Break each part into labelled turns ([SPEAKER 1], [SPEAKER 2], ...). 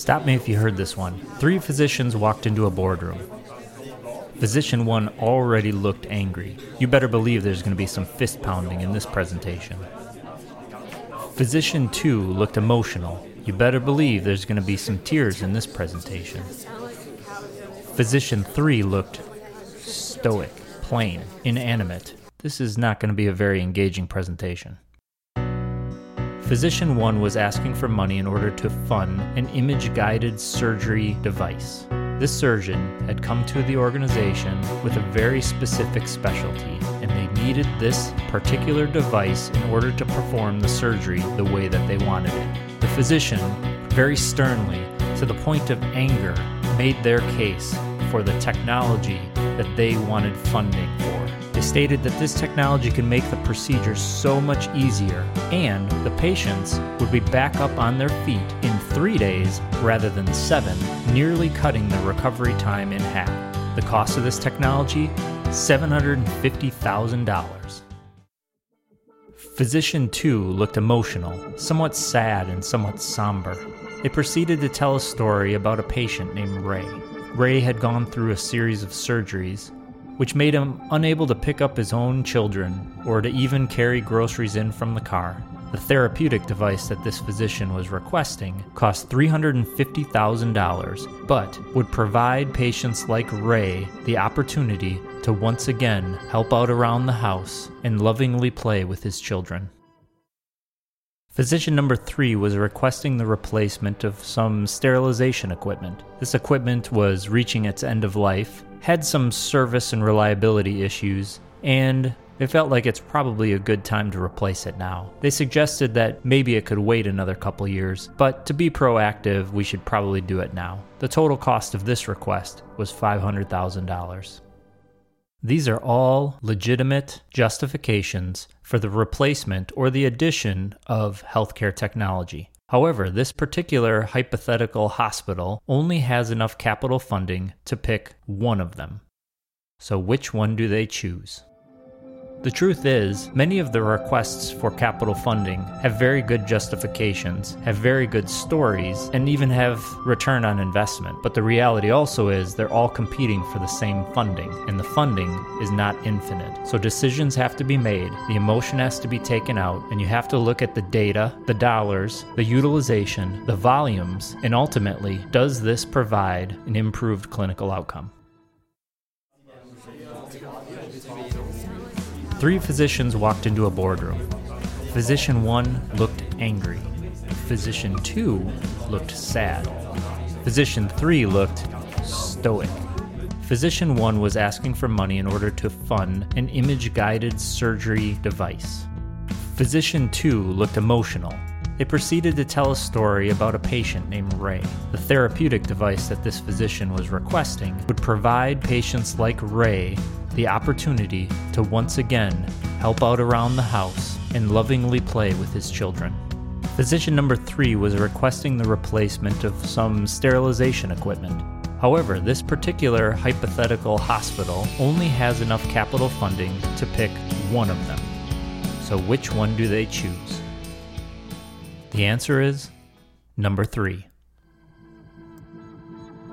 [SPEAKER 1] Stop me if you heard this one. Three physicians walked into a boardroom. Physician 1 already looked angry. You better believe there's going to be some fist pounding in this presentation. Physician 2 looked emotional. You better believe there's going to be some tears in this presentation. Physician 3 looked stoic, plain, inanimate. This is not going to be a very engaging presentation. Physician 1 was asking for money in order to fund an image guided surgery device. This surgeon had come to the organization with a very specific specialty, and they needed this particular device in order to perform the surgery the way that they wanted it. The physician, very sternly, to the point of anger, made their case for the technology that they wanted funding for. They stated that this technology can make the procedure so much easier, and the patients would be back up on their feet in three days rather than seven, nearly cutting the recovery time in half. The cost of this technology $750,000. Physician 2 looked emotional, somewhat sad, and somewhat somber. They proceeded to tell a story about a patient named Ray. Ray had gone through a series of surgeries which made him unable to pick up his own children or to even carry groceries in from the car. The therapeutic device that this physician was requesting cost $350,000, but would provide patients like Ray the opportunity to once again help out around the house and lovingly play with his children. Physician number three was requesting the replacement of some sterilization equipment. This equipment was reaching its end of life had some service and reliability issues, and they felt like it's probably a good time to replace it now. They suggested that maybe it could wait another couple years, but to be proactive, we should probably do it now. The total cost of this request was $500,000. These are all legitimate justifications for the replacement or the addition of healthcare technology. However, this particular hypothetical hospital only has enough capital funding to pick one of them. So, which one do they choose? The truth is, many of the requests for capital funding have very good justifications, have very good stories, and even have return on investment. But the reality also is they're all competing for the same funding, and the funding is not infinite. So decisions have to be made, the emotion has to be taken out, and you have to look at the data, the dollars, the utilization, the volumes, and ultimately, does this provide an improved clinical outcome? Three physicians walked into a boardroom. Physician 1 looked angry. Physician 2 looked sad. Physician 3 looked stoic. Physician 1 was asking for money in order to fund an image guided surgery device. Physician 2 looked emotional. They proceeded to tell a story about a patient named Ray. The therapeutic device that this physician was requesting would provide patients like Ray the opportunity to once again help out around the house and lovingly play with his children. Physician number three was requesting the replacement of some sterilization equipment. However, this particular hypothetical hospital only has enough capital funding to pick one of them. So, which one do they choose? The answer is number three.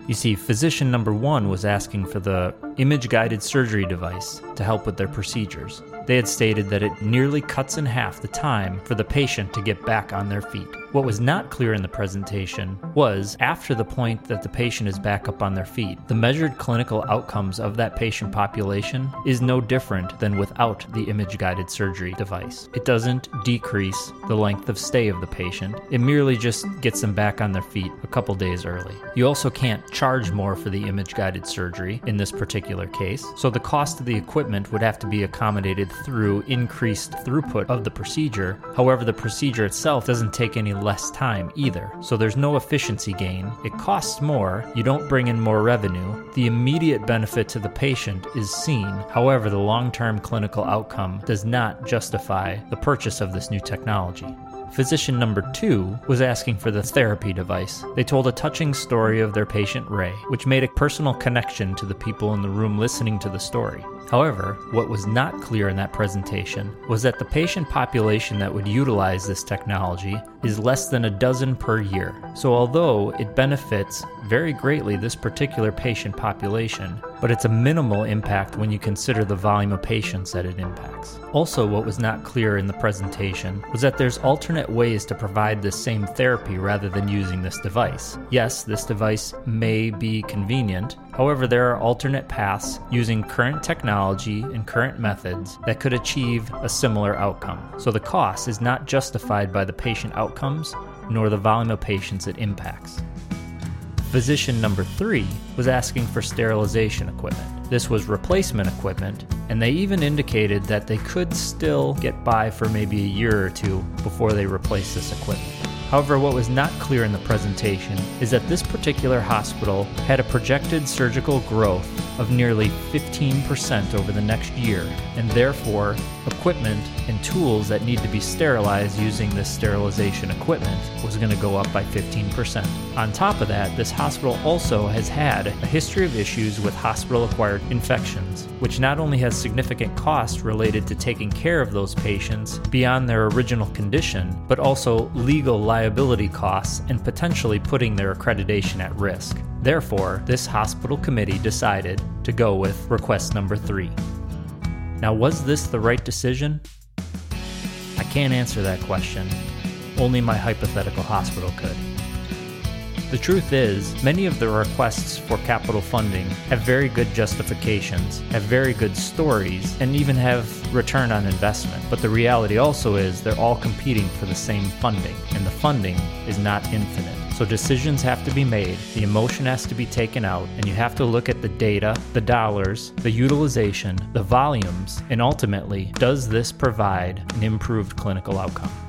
[SPEAKER 1] You see, physician number one was asking for the image guided surgery device to help with their procedures. They had stated that it nearly cuts in half the time for the patient to get back on their feet. What was not clear in the presentation was after the point that the patient is back up on their feet, the measured clinical outcomes of that patient population is no different than without the image guided surgery device. It doesn't decrease the length of stay of the patient, it merely just gets them back on their feet a couple days early. You also can't charge more for the image guided surgery in this particular case, so the cost of the equipment would have to be accommodated through increased throughput of the procedure. However, the procedure itself doesn't take any less time either, so there's no efficiency gain. It costs more, you don't bring in more revenue. The immediate benefit to the patient is seen, however, the long term clinical outcome does not justify the purchase of this new technology. Physician number two was asking for the therapy device. They told a touching story of their patient Ray, which made a personal connection to the people in the room listening to the story. However, what was not clear in that presentation was that the patient population that would utilize this technology is less than a dozen per year. So, although it benefits very greatly this particular patient population, but it's a minimal impact when you consider the volume of patients that it impacts. Also, what was not clear in the presentation was that there's alternate ways to provide this same therapy rather than using this device. Yes, this device may be convenient, however, there are alternate paths using current technology and current methods that could achieve a similar outcome. So the cost is not justified by the patient outcomes nor the volume of patients it impacts. Physician number three was asking for sterilization equipment. This was replacement equipment, and they even indicated that they could still get by for maybe a year or two before they replace this equipment. However, what was not clear in the presentation is that this particular hospital had a projected surgical growth of nearly 15% over the next year, and therefore, equipment and tools that need to be sterilized using this sterilization equipment was going to go up by 15%. On top of that, this hospital also has had a history of issues with hospital acquired infections, which not only has significant costs related to taking care of those patients beyond their original condition, but also legal liability costs and potentially putting their accreditation at risk. Therefore, this hospital committee decided to go with request number three. Now, was this the right decision? I can't answer that question. Only my hypothetical hospital could. The truth is, many of the requests for capital funding have very good justifications, have very good stories, and even have return on investment. But the reality also is they're all competing for the same funding, and the funding is not infinite. So decisions have to be made, the emotion has to be taken out, and you have to look at the data, the dollars, the utilization, the volumes, and ultimately, does this provide an improved clinical outcome?